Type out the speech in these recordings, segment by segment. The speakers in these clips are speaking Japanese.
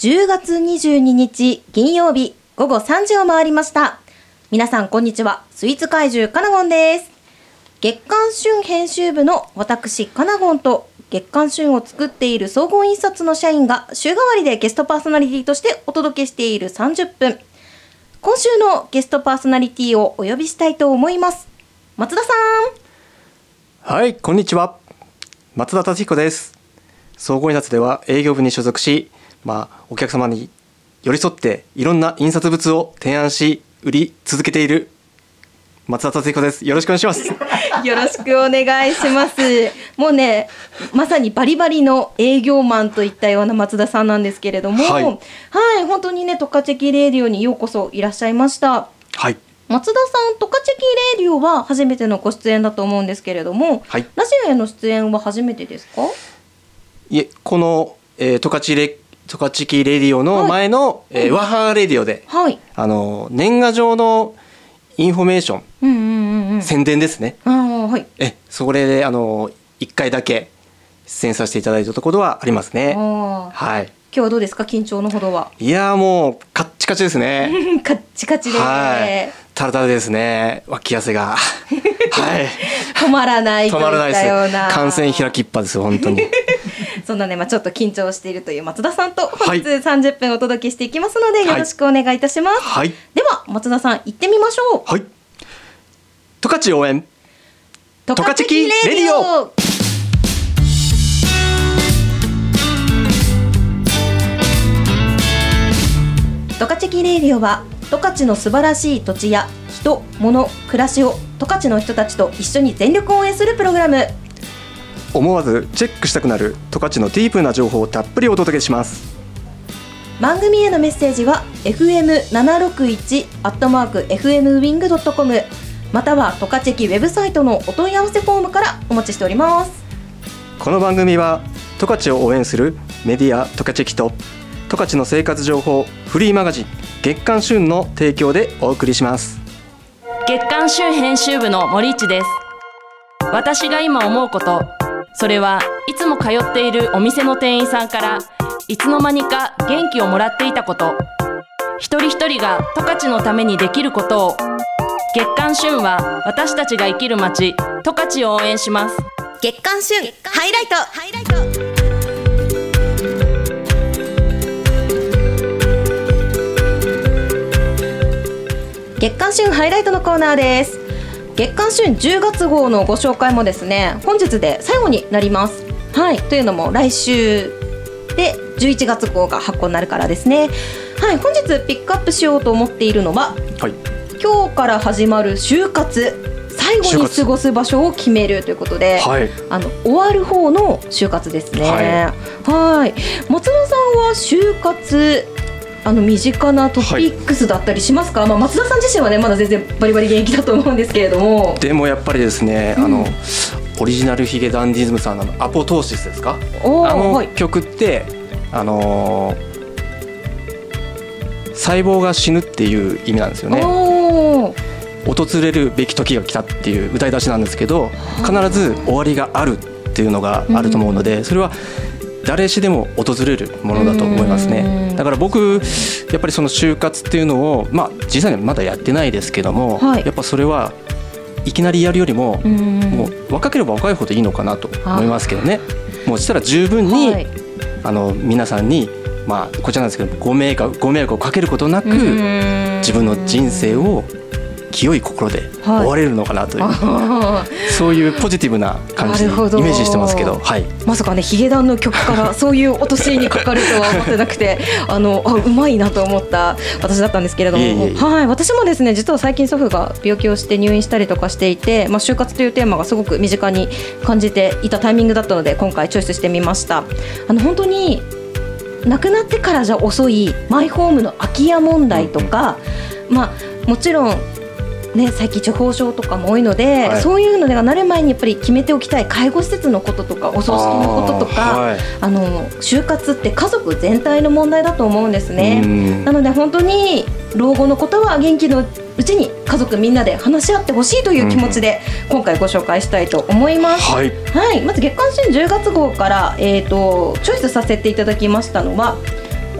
10月22日金曜日午後3時を回りました。皆さんこんにちは。スイーツ怪獣カナゴンです。月刊旬編集部の私カナゴンと月刊旬を作っている総合印刷の社員が週替わりでゲストパーソナリティとしてお届けしている30分。今週のゲストパーソナリティをお呼びしたいと思います。松田さん。はい、こんにちは。松田達彦です。総合印刷では営業部に所属し、まあお客様に寄り添っていろんな印刷物を提案し売り続けている松田達彦です。よろしくお願いします。よろしくお願いします。もうね、まさにバリバリの営業マンといったような松田さんなんですけれども、ははいい、本当にね、トカチェキレディオにようこそいらっしゃいました。はい、松田さん、トカチェキレディオは初めてのご出演だと思うんですけれども、はい。ラジオへの出演は初めてですか？いえ、この、えー、トカチ、トカチェキレディオの前の、えーワハーレディオで、はい。あの年賀状のインフォメーション、うんうんうんうん。宣伝ですね。ああ、はい。え、それであの一回だけ出演させていただいたところはありますね。はい。今日はどうですか？緊張のほどは。いやーもうカッチカチですね。カッチカチで、はい。タラタラですね。脇汗が。はい。止まらない止まらない。です。感染開きっぱです本当に。そんなね、まあ、ちょっと緊張しているという松田さんと本はい日30分お届けしていきますので、よろしくお願いいたします。はい。では、松田さん、行ってみましょう。はい。十勝応援。トカチェキレディオトカチェキレディオは十勝の素晴らしい土地や人、物、暮らしを十勝の人たちと一緒に全力応援するプログラム思わずチェックしたくなる十勝のディープな情報をたっぷりお届けします。番組へのメッセージは fm761 アットマーク fmwing.com またはトカチェキウェブサイトのお問い合わせフォームからお待ちしておりますこの番組は十勝を応援するメディア十勝キと十勝の生活情報フリーマガジン月刊旬の提供でお送りします。月刊旬編集部の森市です私が今思うことそれはいつも通っているお店の店員さんからいつの間にか元気をもらっていたこと。一人一人が十勝のためにできることを。月刊旬は私たちが生きる街十勝を応援します。月刊旬ハイライト。月刊旬ハイライトのコーナーです。月刊旬10月号のご紹介もですね本日で最後になりますはいというのも来週で11月号が発行になるからですねはい本日ピックアップしようと思っているのははい。今日から始まる就活最後に過ごす場所を決めるということで、はい。あの終わる方の就活ですね。はい松田さんは就活あの身近なトピックスだったりしますか、まあ、松田さん自身はねまだ全然バリバリ現役だと思うんですけれどもでもやっぱりですね、うんあのオリジナルヒゲダンディズムさんのアポトーシスですか？あのはい曲ってあのー細胞が死ぬっていう意味なんですよね。訪れるべき時が来たっていう歌い出しなんですけど必ず終わりがあるっていうのがあると思うのでそれは誰しでも訪れるものだと思いますうん。ねだから僕やっぱりその就活っていうのをまあ実際にはまだやってないですけども、はい。やっぱそれはいきなりやるよりもうん。もう若ければ若いほどいいのかなと思いますけどね。もうしたら十分に、はい。あの皆さんにまあこちらなんですけどご迷惑ご迷惑をかけることなくうん。自分の人生を清い心ではい。終われるのかなという、あそういうポジティブな感じにイメージしてますけど、はい、ーまさかねヒゲダンの曲から そういう落としにかかるとは思ってなくてあのあうまいなと思った私だったんですけれどもはい。私もですね実は最近祖父が病気をして入院したりとかしていて、まあ、就活というテーマがすごく身近に感じていたタイミングだったので今回チョイスしてみました。あの本当に亡くなってからじゃ遅いマイホームの空き家問題とか、まあもちろんね、最近地方症とかも多いので、はい。そういうのがなる前にやっぱり決めておきたい介護施設のこととかお葬式のこととかあ、はい。の就活って家族全体の問題だと思うんですね。うん。なので本当に老後のことは元気のうちに家族みんなで話し合ってほしいという気持ちで今回ご紹介したいと思います。はい。はい、まず月刊誌10月号から、えー、とチョイスさせていただきましたのは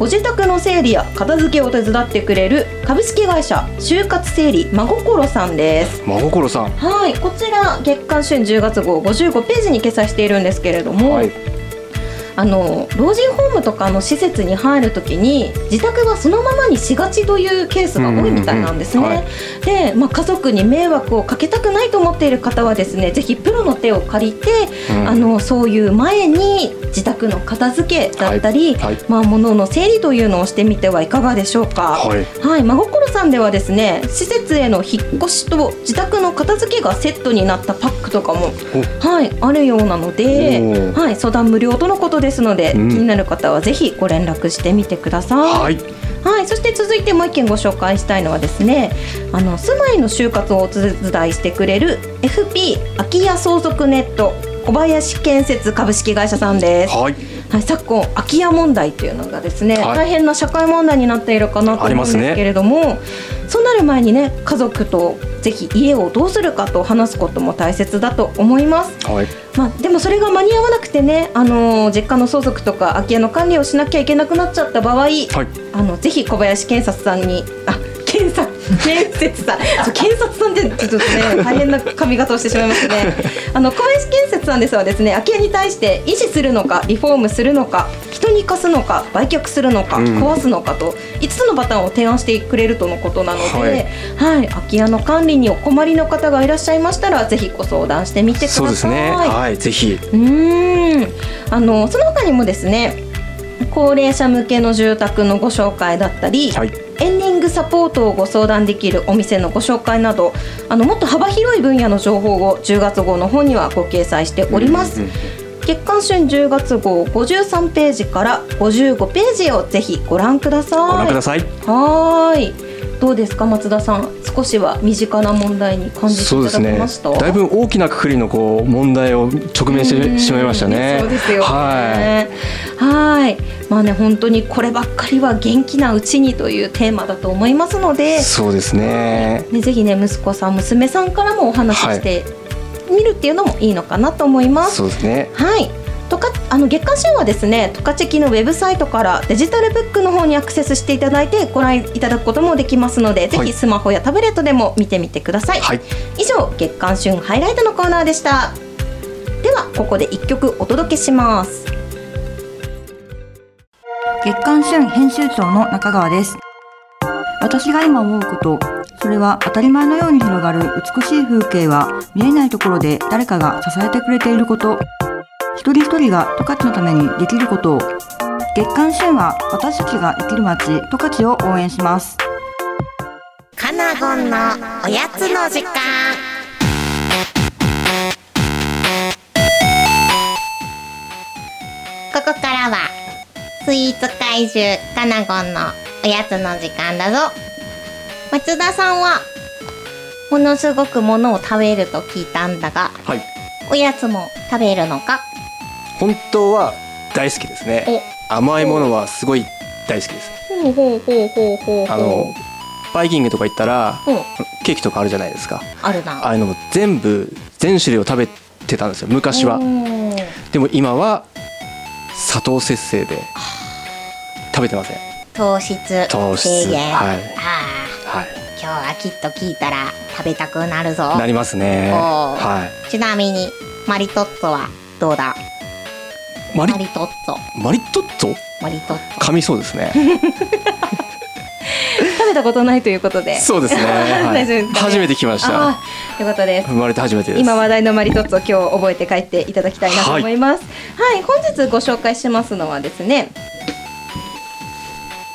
ご自宅の整理や片付けを手伝ってくれる株式会社就活整理真心さんです。真心さん。はいこちら月刊旬10月号55ページに掲載しているんですけれども、はいあの老人ホームとかの施設に入るときに自宅がそのままにしがちというケースが多いみたいなんですね。で、まあ、家族に迷惑をかけたくないと思っている方はですねぜひプロの手を借りて、うん。あのそういう前に自宅の片付けだったり、はい。はい。まあ、物の整理というのをしてみてはいかがでしょうか。はい。はい、真心さんではですね施設への引っ越しと自宅の片付けがセットになったパックとかも、はい、あるようなので、はい、相談無料とのことですので、うん気になる方はぜひご連絡してみてください。はいはい、そして続いてもう一件ご紹介したいのはですねあの住まいの就活をお手伝いしてくれる FP 空き家相続ネット小林建設株式会社さんです。はいはい、昨今空き家問題というのがですね、はい。大変な社会問題になっているかなと思うんですけれども、そうなる前にね家族とぜひ家をどうするかと話すことも大切だと思います。はい。まあ、でもそれが間に合わなくてね、あのー実家の相続とか空き家の管理をしなきゃいけなくなっちゃった場合、はい。あのぜひ小林建察さんにあ建設さんそう建察さんってちょっとね大変な髪型をしてしまいましたね。あの小林建設さんですはですね空き家に対して維持するのかリフォームするのか人に貸すのか売却するのか、うん。壊すのかと5つのパターンを提案してくれるとのことなので、ははいい空き家の管理にお困りの方がいらっしゃいましたらぜひご相談してみてください。そうですね。はいぜひ。うーん。あのその他にもですね高齢者向けの住宅のご紹介だったり、はいエンディングサポートをご相談できるお店のご紹介などあのもっと幅広い分野の情報を10月号の方にはご掲載しております。うんうん月刊旬10月号53ページから55ページをぜひご覧ください。ご覧くださいはーい。どうですか松田さん少しは身近な問題に感じていただけました？だいぶ大きなくくりのこう問題を直面してしまいましたねそうですよね。ははい。まあね本当にこればっかりは元気なうちにというテーマだと思いますのでい、そうですねねぜひね息子さん娘さんからもお話ししてみるっていうのもいいのかなと思います。そうですねはい。とかあの月刊旬はですねトカチェキのウェブサイトからデジタルブックの方にアクセスしていただいてご覧いただくこともできますので、ぜひスマホやタブレットでも見てみてください。はい。以上月刊旬ハイライトのコーナーでした。ではここで一曲お届けします。月刊旬編集長の中川です。私が今思うことそれは当たり前のように広がる美しい風景は見えないところで誰かが支えてくれていること一人一人が十勝のためにできることを。月刊旬は私たちが生きる街十勝を応援します。カナゴンのおやつの時間。ここからはスイーツ怪獣カナゴンのおやつの時間だぞ。松田さんはものすごくものを食べると聞いたんだがはい。おやつも食べるのか？本当は大好きですね。甘いものはすごい大好きです。ほうほうほうほうほうあのバイキングとか行ったらうん。ケーキとかあるじゃないですか。あるな。ああいうのも全部全種類を食べてたんですよ昔は。でも今は砂糖節制で食べてません。糖質。糖質。制限。はい。あはいー。今日はきっと聞い。たら食べたくなるぞなりますねはいちなみにマリトッツォはどうだマリマリトッツォ。マリトッツォ？マリトッツォ。噛みそうですね。食べたことないということで。そうですね、はい、初めて来ました。あーよかったです。生まれて初めて今話題のマリトッツォ今日覚えて帰っていただきたいなと思います。はい、本日ご紹介しますのはですね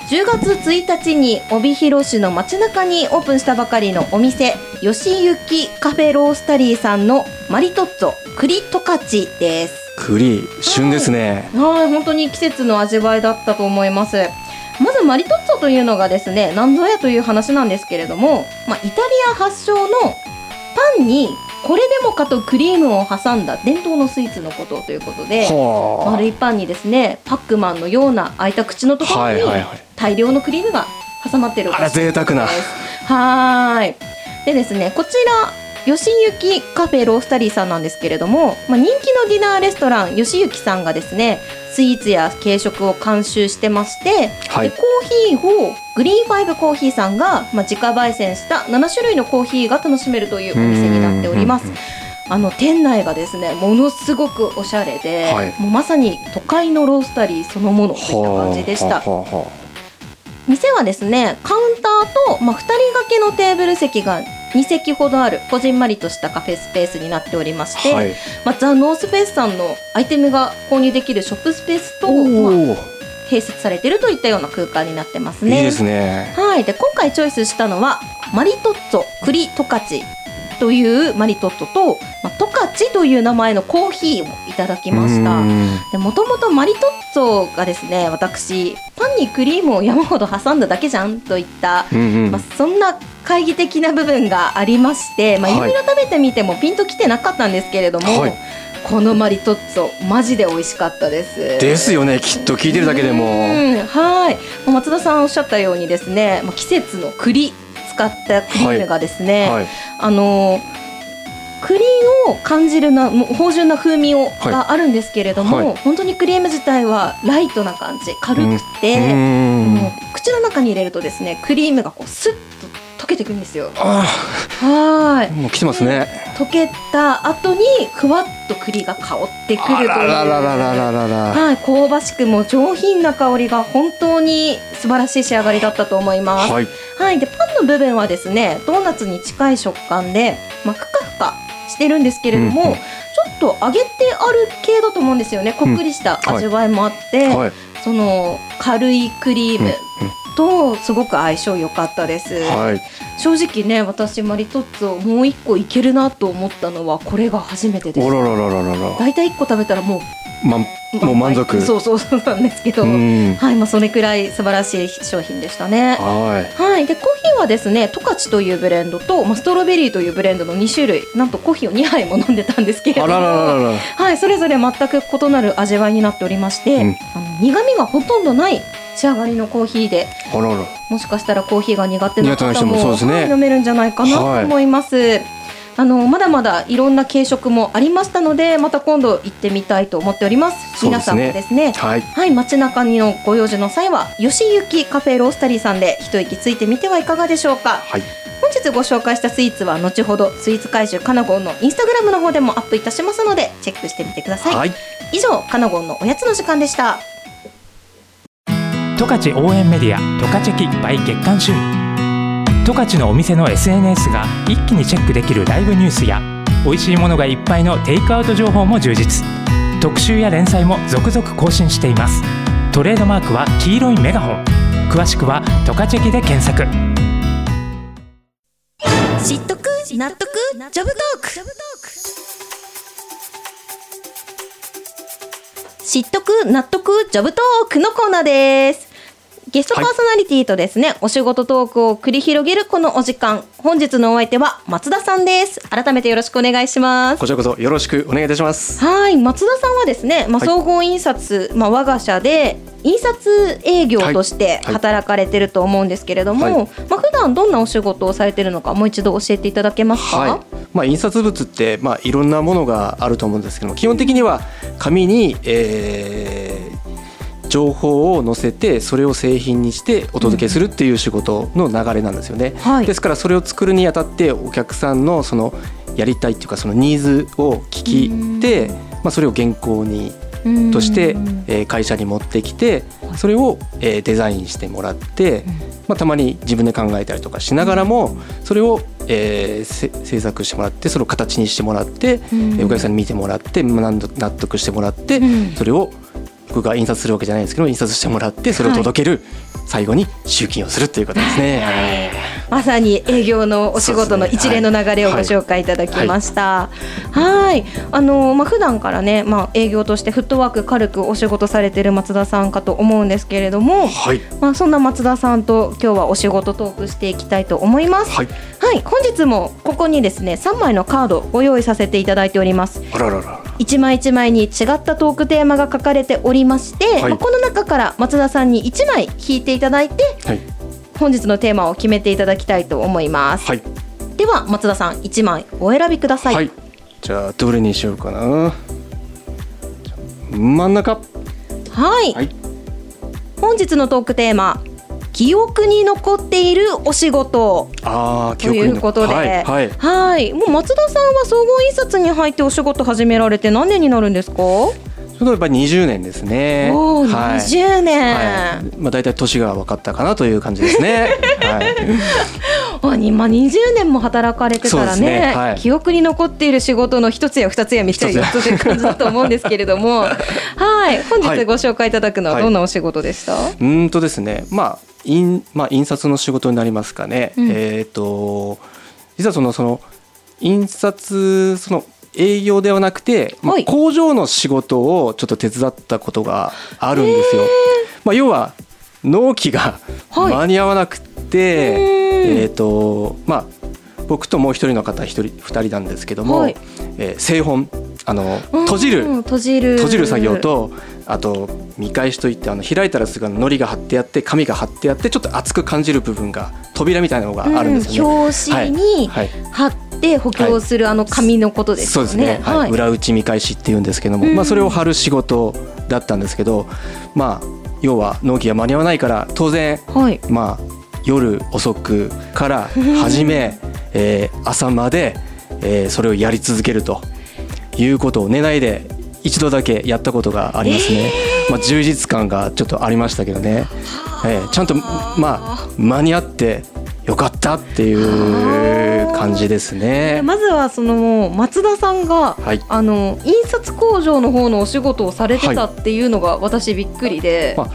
10月1日に帯広市の街中にオープンしたばかりのお店吉行カフェロースタリーさんのマリトッツォ栗十勝です栗旬ですね。はい、本当に季節の味わいだったと思います。まずマリトッツォというのがですね、何ぞやという話なんですけれども、まあ、イタリア発祥のパンにこれでもかとクリームを挟んだ伝統のスイーツのことということで、は丸いパンにですね、パックマンのような開いた口のところにはいはいはい。大量のクリームが挟まってるおあら菓子贅沢な。はーい。でですね、こちら、吉行カフェロースタリーさんなんですけれども、まあ、人気のディナーレストラン、吉行さんがですね、スイーツや軽食を監修してまして、はい。でコーヒーをグリーンファイブコーヒーさんが、まあ、自家焙煎した7種類のコーヒーが楽しめるというお店になっております。あの店内がですねものすごくおしゃれで、はい。もうまさに都会のロースタリーそのものといった感じでした。はあはあは店はですねカウンターと、まあ、2人掛けのテーブル席が2席ほどあるこじんまりとしたカフェスペースになっておりまして、あはい。まあ、ザ・ノースフェイスさんのアイテムが購入できるショップスペースと、おまあ、お、併設されているといったような空間になってますいいね。ですね。はい、で今回チョイスしたのはマリトッツォ栗十勝というマリトッツォと、まあ、十勝という名前のコーヒーをいただきました。うん。でもともとマリトッツォがですね私パンにクリームを山ほど挟んだだけじゃんといった、うんうん。まあ、そんな懐疑的な部分がありまして、まあ、いはい。ろいろ食べてみてもピンときてなかったんですけれども、はい。このマリトッツォマジで美味しかったです。ですよね。きっと聞いてるだけでも。うん。はい。松田さんおっしゃったようにですねまあ季節の栗使ったクリームがですね、はい。あのー栗を感じるなもう芳醇な風味を、はい。があるんですけれども、はい。本当にクリーム自体はライトな感じ軽くうて、う口の中に入れるとですねクリームがこうスッと溶けていくんですよ。はい。もう来てますね。溶けた後にふわっと栗が香ってくるという。はい香ばしくも上品な香りが本当に素晴らしい仕上がりだったと思います、はい、はい、でパンの部分はですねドーナツに近い食感でまあふかふかしてるんですけれども、うんうんちょっと揚げてある系だと思うんですよね。こっくりした味わいもあって、うんはい、その軽いクリーム、うんうん。とすごく相性良かったです。はい。正直ね、私マリトッツォもう一個いけるなと思ったのはこれが初めてです。お。らららららら。だいたい一個食べたらもうまもう満足。そうそう そうなんですけど、うん。はい、まあそれくらい素晴らしい商品でしたね。はい。はい、でコーヒーはですね、十勝というブレンドと、まあ、ストロベリーというブレンドの2種類、なんとコーヒーを2杯も飲んでたんですけれども、はい、それぞれ全く異なる味わいになっておりまして、うん。あの苦味がほとんどない仕上がりのコーヒーで、あらら。もしかしたらコーヒーが苦手な方ももねはい飲めるんじゃない。かなと思い。ます。あのまだまだいろんな軽食もありましたのでまた今度行ってみたいと思っております。皆さんもですね。はい。はい。街中にのご用事の際は吉行カフェロースタリーさんで一息ついてみてはいかがでしょうか。はい。本日ご紹介したスイーツは後ほどスイーツ怪獣カナゴンのインスタグラムの方でもアップいたしますのでチェックしてみてください、はい。以上カナゴンのおやつの時間でした十勝応援メディア十勝チェキ by 月刊週十勝のお店の SNS が一気にチェックできるライブニュースや美味しいものがいっぱいのテイクアウト情報も充実。特集や連載も続々更新しています。トレードマークは黄色いメガホン。詳しくは十勝チェキで検索。知っとく？納得？ジョブトーク。知っとく納得ジョブトークのコーナーです。ゲストパーソナリティとですね、お仕事トークを繰り広げるこのお時間。本日のお相手は松田さんです。改めてよろしくお願いします。こちらこそよろしくお願いいたします。はい。松田さんはですね、まあ、はい。総合印刷、まあ、我が社で印刷営業としてはい。働かれてると思うんですけれども、はい。まあ普段どんなお仕事をされてるのかもう一度教えていただけますか、はい。まあ、印刷物って、まあ、いろんなものがあると思うんですけども基本的には紙に、えー情報を載せてそれを製品にしてお届けするっていう仕事の流れなんですよね。はい。ですからそれを作るにあたってお客さんのそのやりたいっていうかそのニーズを聞いて、まあ、それを原稿にうんとして、えー会社に持ってきてそれを、えーデザインしてもらって、まあ、たまに自分で考えたりとかしながらもそれを、えーせ制作してもらってそれを形にしてもらって、うん。えーお客さんに見てもらってまあ納得納得してもらって、うん。それを僕が印刷するわけじゃないですけど印刷してもらってそれを届ける、最後に集金をするっていうことですね。まさに営業のお仕事の一連の流れをご紹介いただきました。はい、あのまあ普段からね、まあ営業としてフットワーク軽くお仕事されている松田さんかと思うんですけれども、はい、まあそんな松田さんと今日はお仕事トークしていきたいと思います。はい、はい、本日もここにですね3枚のカードをご用意させていただいております。あららら一枚一枚に違ったトークテーマが書かれておりまして、はい。まあこの中から松田さんに1枚引いていただいてはい。本日のテーマを決めていただきたいと思います。はい。では松田さん1枚お選びください。はい、じゃあどれにしようかな。真ん中。はい、はい。本日のトークテーマ記憶に残っているお仕事。ということで、はい、はい、はい。もう松田さんは総合印刷に入ってお仕事始められて何年になるんですか？ちょうどやっぱり20年ですね。おお、はい。20年。はい、まあ大体年が分かったかなという感じですね。はい。あにまあ20年も働かれてたらねすね。はい。記憶に残っている仕事の一つや二つや三つや四つという感じだと思うんですけれども。はい。本日ご紹介いただくのはどんなお仕事でした、うーんとですね、まあ印まあ印刷の仕事になりますかね。うん。えっ、と実はそのその印刷その営業ではなくて、まあはい。工場の仕事をちょっと手伝ったことがあるんですよ。まあ要は納期がはい。間に合わなくて、うん。えっ、とまあ僕ともう一人の方一人二人なんですけども、はい。えー製本あの閉じる。うん閉じる。閉じる作業とあと見返しといってあの開いたらすぐのりが貼ってあって紙が貼ってあってちょっと熱く感じる部分が扉みたいなのがあるんですよね。うん表紙にはい。貼って補強するあの紙のことですよね。そうですね、はい。裏打ち見返しっていうんですけども、うん。まあ、それを貼る仕事だったんですけどまあ要は納期が間に合わないから当然はい。まあ夜遅くから始め、えー朝まで、えーそれをやり続けるということを寝ないで一度だけやったことがありますね、まあ、充実感がちょっとありましたけどね、えーちゃんとまあ間に合ってよかったっていう感じですね。まずはその松田さんが、はい。あの印刷工場の方のお仕事をされてたっていうのが私びっくりで、まあ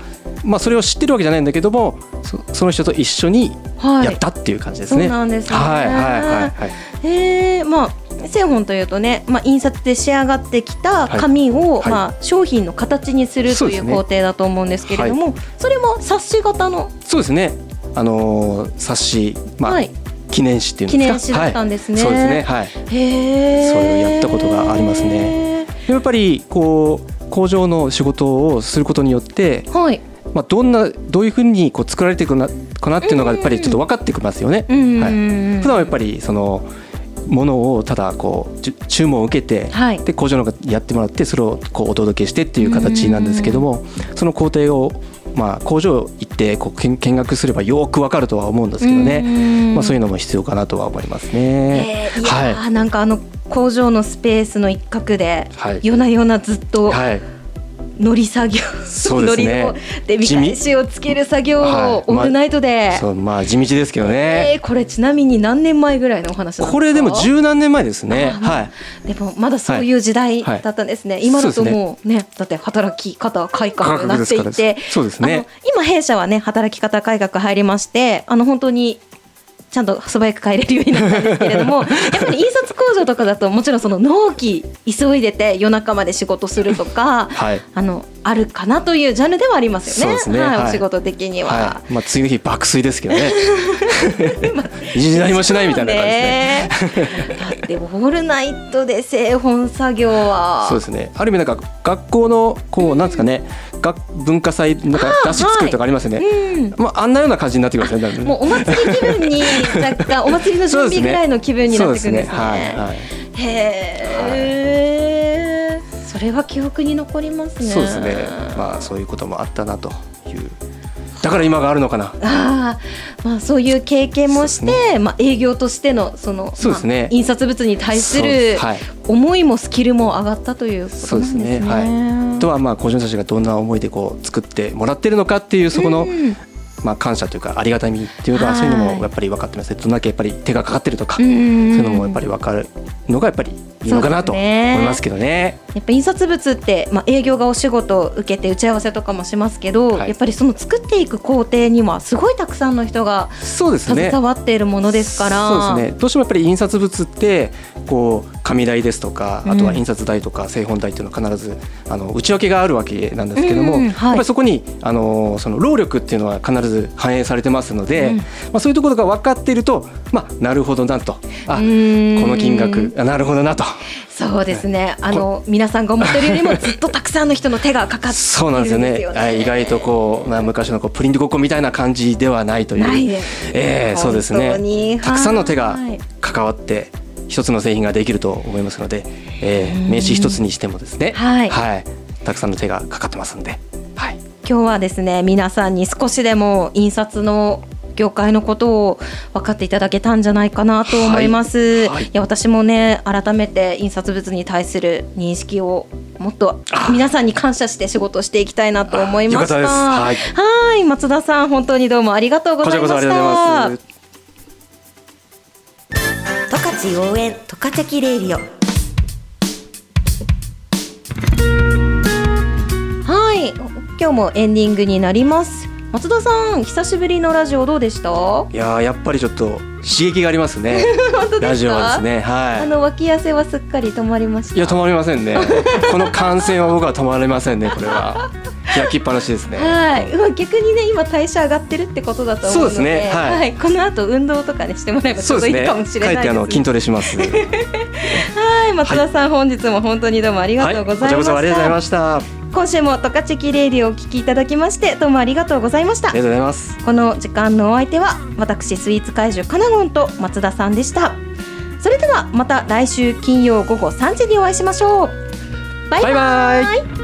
まあ、それを知ってるわけじゃないんだけどもそその人と一緒にはい。やったっていう感じですね。そうなんですね。はいはいはいはい。へえまあ製本というとね、まあ、印刷で仕上がってきた紙を、はい。まあ、商品の形にするという工程だと思うんですけれどもそ,、れも冊子型の、そうですね。あのー冊子、まあ、はい、記念誌っていうんですか？記念誌だったんですね。はい、そうですね。はい。へえそれをやったことがありますね。でやっぱりこう工場の仕事をすることによって、はい。まあどんなどういうふうにこう作られていくなかなっていうのがやっぱりちょっと分かってきますよね。うん。はい。普段はやっぱりそのものをただこう注文を受けて、はい。で工場の方やってもらってそれをこうお届けしてっていう形なんですけどもその工程をまあ工場行ってこう見見学すればよくわかるとは思うんですけどね、ねまあ、そういうのも必要かなとは思いますね。えーいやー、なんかあの工場のスペースの一角で、はい。夜な夜なずっとはい、のり作業、そうですね。のりので見返しをつける作業はい。をオールナイトで、そうまあ地道ですけどね、えーこれちなみに何年前ぐらいのお話なんですか？これでも十何年前ですね。あはい。でもまだそういう時代はい。だったんですね、今だとそうねね。だって働き方改革になっていてそうですね。今弊社はね働き方改革入りましてあの本当にちゃんと素早く帰れるようになったんですけれども やっぱり印刷工場とかだともちろんその納期急いでて夜中まで仕事するとか、はい。あのあるかなというジャンルではありますよねねはいはいお仕事的には。はい。まあ次の日爆睡ですけどね。一日何もしないみたいな感じで。ね だってオールナイトで製本作業はそうですね。ある意味なんか学校のこうなんですかね、学文化祭なんか出し作るとかありますよね。うんまああんなような感じになってきますね。もうお祭り気分に若干お祭りの準備ぐらいの気分になってくるんですね。はいはい。へえ、それは記憶に残りますね。そうですね。まあそういうこともあったなという。だから今があるのかな。ああ、まあそういう経験もして、そうでまあ営業としてのそのそうですねまあ印刷物に対する思いもスキルも上がったということですね。ですね。はい。あとはまあ工場の人たちがどんな思いでこう作ってもらってるのかっていうそこのうんまあ感謝というかありがたみっていうかはいそういうのもやっぱり分かってますね。どんだけやっぱり手がかかってるとかうんそういうのもやっぱり分かるのがやっぱりいいのかなと思いますけどね。やっぱ印刷物って、まあ、営業がお仕事を受けて打ち合わせとかもしますけど、はいやっぱりその作っていく工程にはすごいたくさんの人が。携わっているものですから、そうですね。どうしてもやっぱり印刷物ってこう紙代ですとか、あとは印刷代とか製本代っていうのは必ずあの内訳があるわけなんですけども、うんはい。やっぱりそこにあのその労力っていうのは必ず反映されてますので、うん。まあそういうところが分かっていると、まあなるほどなと、あこうん。の金額あなるほどなと。そうですね。あの皆さんが思ってるよりもずっとたくさんの人の手がかかってそうなんですよね。はい意外とこう、まあ、昔のこうプリントごっこみたいな感じではないという。ええそうですね。たくさんの手がはい関わって一つの製品ができると思いますので、ええ名刺一つにしてもですね、はい。たくさんの手がかかってますんで、今日はですね皆さんに少しでも印刷の業界のことを分かっていただけたんじゃないかなと思います。はい。はい。いや私もね改めて印刷物に対する認識をもっと皆さんに感謝して仕事をしていきたいなと思いました。あ。よかったですはい松田さん本当にどうもありがとうございましたま。す十勝応援十勝キレイリオ。はい。今日もエンディングになります。松田さん久しぶりのラジオどうでした？いやーやっぱりちょっと刺激がありますね。本当ですか？ラジオはですね。はい。あの脇汗はすっかり止まりました。いや止まりませんね。この感染は僕は止まりませんねこれは開きっぱなしですね。はい、まあ逆にね今代謝上がってるってことだと思うのでそうですね。はい。この後運動とかねしてもらえばちょうどいいかもしれないです。帰ってあの筋トレします。はい。はい松田さん、本日も本当にどうもありがとうございました、ありがとうございました。あ今週もトカチキレイディをお聞きいただきましてどうもありがとうございました。りがとうございます。この時間のお相手は私スイーツ怪獣カナゴンと松田さんでした。それではまた来週金曜午後3時にお会いしましょう。バイバイ。バイバイ